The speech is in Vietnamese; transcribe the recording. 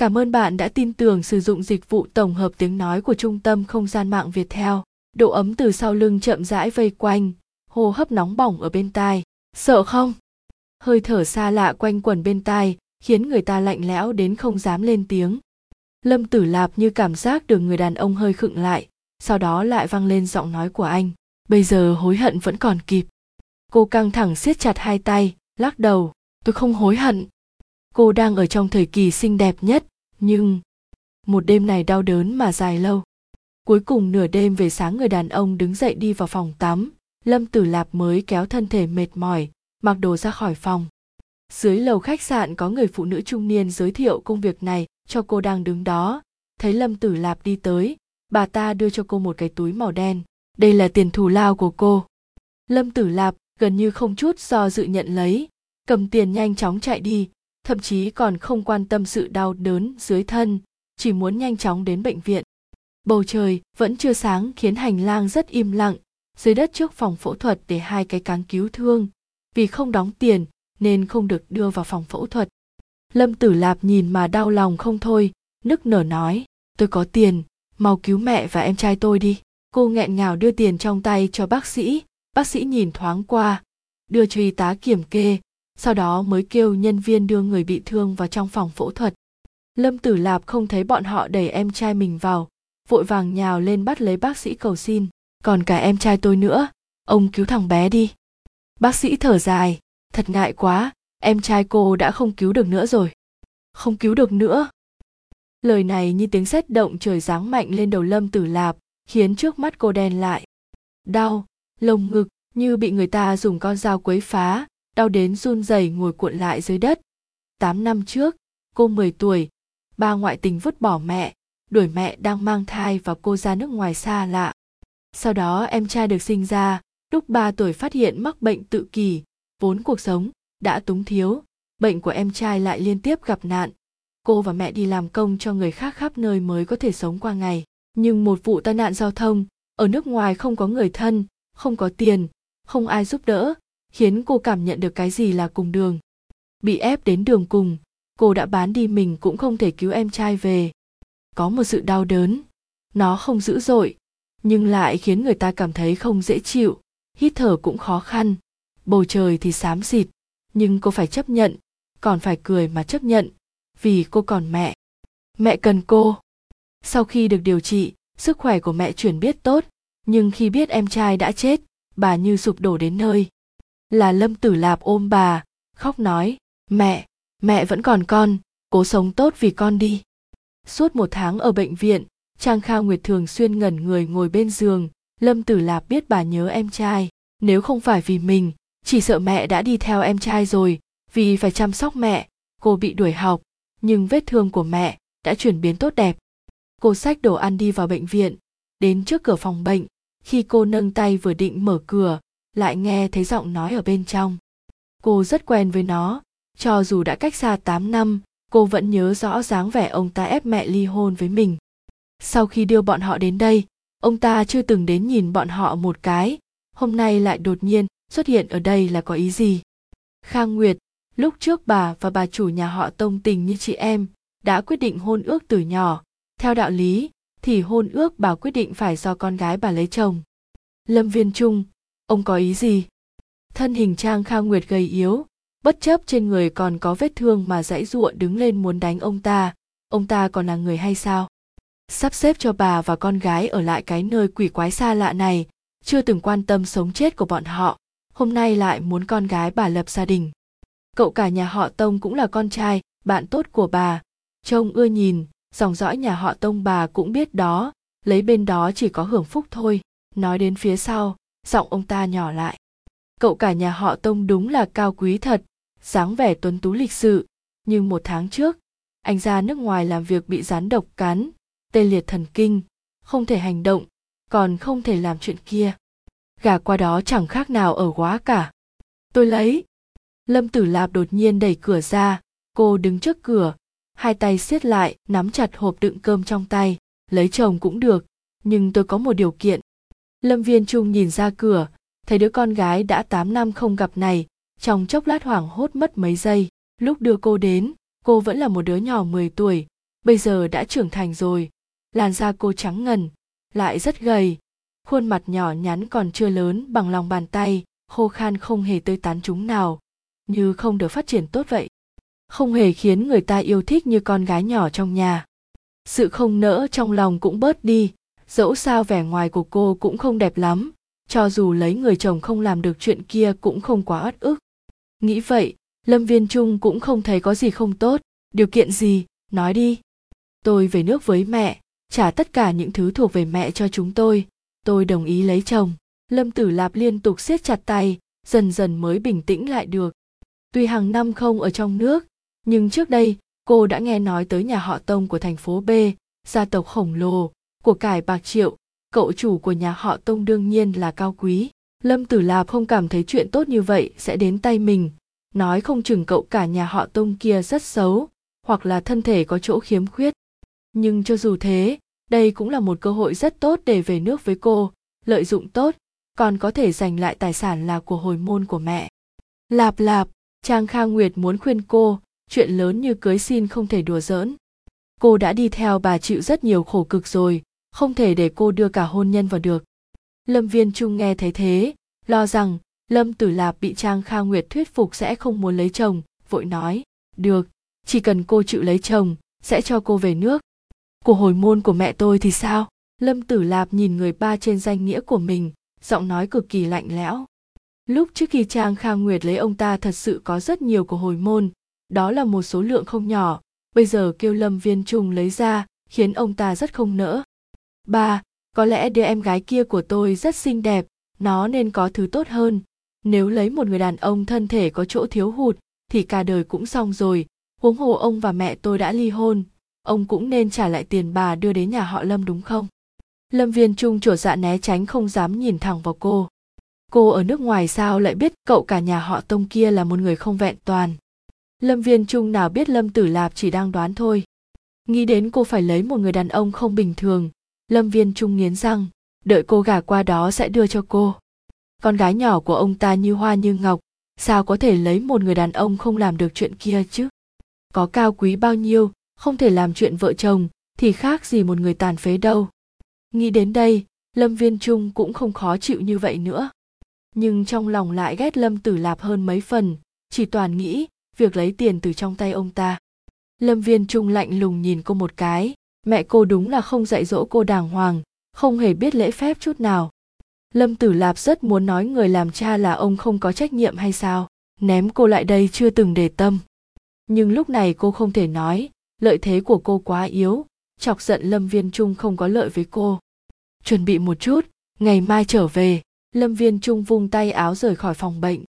Cảm ơn bạn đã tin tưởng sử dụng dịch vụ tổng hợp tiếng nói của Trung tâm Không gian mạng Việt Theo. Độ ấm từ sau lưng chậm rãi vây quanh, hô hấp nóng bỏng ở bên tai. Sợ không? Hơi thở xa lạ quanh quẩn bên tai, khiến người ta lạnh lẽo đến không dám lên tiếng. Lâm Tử Lạp như cảm giác được người đàn ông hơi khựng lại, sau đó lại vang lên giọng nói của anh. Bây giờ hối hận vẫn còn kịp. Cô căng thẳng siết chặt hai tay, lắc đầu. Tôi không hối hận. Cô đang ở trong thời kỳ xinh đẹp nhất, nhưng, một đêm này đau đớn mà dài lâu. Cuối cùng nửa đêm về sáng người đàn ông đứng dậy đi vào phòng tắm. Lâm tử lạp mới kéo thân thể mệt mỏi, mặc đồ ra khỏi phòng. Dưới lầu khách sạn có người phụ nữ trung niên giới thiệu công việc này cho cô đang đứng đó. Thấy lâm tử lạp đi tới, bà ta đưa cho cô một cái túi màu đen. Đây là tiền thù lao của cô. Lâm tử lạp gần như không chút do dự nhận lấy, cầm tiền nhanh chóng chạy đi thậm chí còn không quan tâm sự đau đớn dưới thân, chỉ muốn nhanh chóng đến bệnh viện. Bầu trời vẫn chưa sáng khiến hành lang rất im lặng, dưới đất trước phòng phẫu thuật để hai cái cáng cứu thương. Vì không đóng tiền nên không được đưa vào phòng phẫu thuật. Lâm tử lạp nhìn mà đau lòng không thôi, nức nở nói, tôi có tiền, mau cứu mẹ và em trai tôi đi. Cô nghẹn ngào đưa tiền trong tay cho bác sĩ. Bác sĩ nhìn thoáng qua, đưa cho y tá kiểm kê sau đó mới kêu nhân viên đưa người bị thương vào trong phòng phẫu thuật. Lâm tử lạp không thấy bọn họ đẩy em trai mình vào, vội vàng nhào lên bắt lấy bác sĩ cầu xin. Còn cả em trai tôi nữa, ông cứu thằng bé đi. Bác sĩ thở dài, thật ngại quá, em trai cô đã không cứu được nữa rồi. Không cứu được nữa. Lời này như tiếng sét động trời giáng mạnh lên đầu lâm tử lạp, khiến trước mắt cô đen lại. Đau, lồng ngực, như bị người ta dùng con dao quấy phá đau đến run rẩy ngồi cuộn lại dưới đất. Tám năm trước, cô 10 tuổi, ba ngoại tình vứt bỏ mẹ, đuổi mẹ đang mang thai và cô ra nước ngoài xa lạ. Sau đó em trai được sinh ra, lúc 3 tuổi phát hiện mắc bệnh tự kỷ, vốn cuộc sống đã túng thiếu, bệnh của em trai lại liên tiếp gặp nạn. Cô và mẹ đi làm công cho người khác khắp nơi mới có thể sống qua ngày. Nhưng một vụ tai nạn giao thông, ở nước ngoài không có người thân, không có tiền, không ai giúp đỡ, khiến cô cảm nhận được cái gì là cùng đường. Bị ép đến đường cùng, cô đã bán đi mình cũng không thể cứu em trai về. Có một sự đau đớn. Nó không dữ dội, nhưng lại khiến người ta cảm thấy không dễ chịu, hít thở cũng khó khăn. Bầu trời thì xám xịt, nhưng cô phải chấp nhận, còn phải cười mà chấp nhận, vì cô còn mẹ. Mẹ cần cô. Sau khi được điều trị, sức khỏe của mẹ chuyển biết tốt, nhưng khi biết em trai đã chết, bà như sụp đổ đến nơi là lâm tử lạp ôm bà, khóc nói, mẹ mẹ vẫn còn con, cố sống tốt vì con đi. Suốt một tháng ở bệnh viện, trang kha nguyệt thường xuyên ngẩn người ngồi bên giường. Lâm tử lạp biết bà nhớ em trai. Nếu không phải vì mình, chỉ sợ mẹ đã đi theo em trai rồi, vì phải chăm sóc mẹ, cô bị đuổi học. Nhưng vết thương của mẹ đã chuyển biến tốt đẹp. Cô xách đồ ăn đi vào bệnh viện, đến trước cửa phòng bệnh. Khi cô nâng tay vừa định mở cửa lại nghe thấy giọng nói ở bên trong. Cô rất quen với nó, cho dù đã cách xa 8 năm, cô vẫn nhớ rõ dáng vẻ ông ta ép mẹ ly hôn với mình. Sau khi đưa bọn họ đến đây, ông ta chưa từng đến nhìn bọn họ một cái, hôm nay lại đột nhiên xuất hiện ở đây là có ý gì? Khang Nguyệt, lúc trước bà và bà chủ nhà họ tông tình như chị em, đã quyết định hôn ước từ nhỏ. Theo đạo lý, thì hôn ước bà quyết định phải do con gái bà lấy chồng. Lâm Viên Trung, ông có ý gì? Thân hình trang kha nguyệt gầy yếu, bất chấp trên người còn có vết thương mà dãy giụa đứng lên muốn đánh ông ta. Ông ta còn là người hay sao? Sắp xếp cho bà và con gái ở lại cái nơi quỷ quái xa lạ này. Chưa từng quan tâm sống chết của bọn họ. Hôm nay lại muốn con gái bà lập gia đình. Cậu cả nhà họ tông cũng là con trai, bạn tốt của bà. Trông ưa nhìn, dòng dõi nhà họ tông bà cũng biết đó. Lấy bên đó chỉ có hưởng phúc thôi. Nói đến phía sau giọng ông ta nhỏ lại. Cậu cả nhà họ tông đúng là cao quý thật, dáng vẻ tuấn tú lịch sự. Nhưng một tháng trước, anh ra nước ngoài làm việc bị rán độc cắn tê liệt thần kinh, không thể hành động, còn không thể làm chuyện kia. Gà qua đó chẳng khác nào ở quá cả. Tôi lấy. Lâm tử lạp đột nhiên đẩy cửa ra, cô đứng trước cửa, hai tay siết lại, nắm chặt hộp đựng cơm trong tay, lấy chồng cũng được, nhưng tôi có một điều kiện. Lâm Viên Trung nhìn ra cửa, thấy đứa con gái đã 8 năm không gặp này, trong chốc lát hoảng hốt mất mấy giây, lúc đưa cô đến, cô vẫn là một đứa nhỏ 10 tuổi, bây giờ đã trưởng thành rồi. Làn da cô trắng ngần lại rất gầy. Khuôn mặt nhỏ nhắn còn chưa lớn bằng lòng bàn tay khô khan không hề tươi tán chúng nào. Như không được phát triển tốt vậy. Không hề khiến người ta yêu thích như con gái nhỏ trong nhà. Sự không nỡ trong lòng cũng bớt đi dẫu sao vẻ ngoài của cô cũng không đẹp lắm, cho dù lấy người chồng không làm được chuyện kia cũng không quá ất ức. Nghĩ vậy, lâm viên trung cũng không thấy có gì không tốt. Điều kiện gì? Nói đi. Tôi về nước với mẹ, trả tất cả những thứ thuộc về mẹ cho chúng tôi. Tôi đồng ý lấy chồng. Lâm tử lạp liên tục siết chặt tay, dần dần mới bình tĩnh lại được. Tuy hàng năm không ở trong nước, nhưng trước đây, cô đã nghe nói tới nhà họ tông của thành phố b, gia tộc khổng lồ của cải bạc triệu, cậu chủ của nhà họ tông đương nhiên là cao quý. Lâm tử lạp không cảm thấy chuyện tốt như vậy, sẽ đến tay mình. Nói không chừng cậu cả nhà họ tông kia rất xấu, hoặc là thân thể có chỗ khiếm khuyết. Nhưng cho dù thế, đây cũng là một cơ hội rất tốt để về nước với cô, lợi dụng tốt, còn có thể giành lại tài sản là của hồi môn của mẹ. Lạp lạp, trang kha nguyệt muốn khuyên cô, chuyện lớn như cưới xin không thể đùa giỡn. Cô đã đi theo bà chịu rất nhiều khổ cực rồi không thể để cô đưa cả hôn nhân vào được. Lâm viên trung nghe thấy thế, lo rằng lâm tử lạp bị trang kha nguyệt thuyết phục sẽ không muốn lấy chồng, vội nói, được, chỉ cần cô chịu lấy chồng, sẽ cho cô về nước. Của hồi môn của mẹ tôi thì sao? Lâm tử lạp nhìn người ba trên danh nghĩa của mình, giọng nói cực kỳ lạnh lẽo. Lúc trước khi trang kha nguyệt lấy ông ta thật sự có rất nhiều của hồi môn, đó là một số lượng không nhỏ. Bây giờ kêu lâm viên trung lấy ra, khiến ông ta rất không nỡ ba, có lẽ đứa em gái kia của tôi rất xinh đẹp, nó nên có thứ tốt hơn. Nếu lấy một người đàn ông thân thể có chỗ thiếu hụt, thì cả đời cũng xong rồi, huống hồ ông và mẹ tôi đã ly hôn, ông cũng nên trả lại tiền bà đưa đến nhà họ lâm đúng không? Lâm viên trung trổ dạ né tránh không dám nhìn thẳng vào cô. Cô ở nước ngoài sao lại biết cậu cả nhà họ tông kia là một người không vẹn toàn? Lâm viên trung nào biết lâm tử lạp chỉ đang đoán thôi. Nghĩ đến cô phải lấy một người đàn ông không bình thường lâm viên trung nghiến răng, đợi cô gả qua đó sẽ đưa cho cô. Con gái nhỏ của ông ta như hoa như ngọc, sao có thể lấy một người đàn ông không làm được chuyện kia chứ? Có cao quý bao nhiêu, không thể làm chuyện vợ chồng, thì khác gì một người tàn phế đâu. Nghĩ đến đây, lâm viên trung cũng không khó chịu như vậy nữa. Nhưng trong lòng lại ghét lâm tử lạp hơn mấy phần, chỉ toàn nghĩ việc lấy tiền từ trong tay ông ta. Lâm viên trung lạnh lùng nhìn cô một cái mẹ cô đúng là không dạy dỗ cô đàng hoàng, không hề biết lễ phép chút nào. Lâm tử lạp rất muốn nói người làm cha là ông không có trách nhiệm hay sao? Ném cô lại đây chưa từng để tâm. Nhưng lúc này cô không thể nói, lợi thế của cô quá yếu, chọc giận lâm viên trung không có lợi với cô. Chuẩn bị một chút, ngày mai trở về, lâm viên trung vung tay áo rời khỏi phòng bệnh.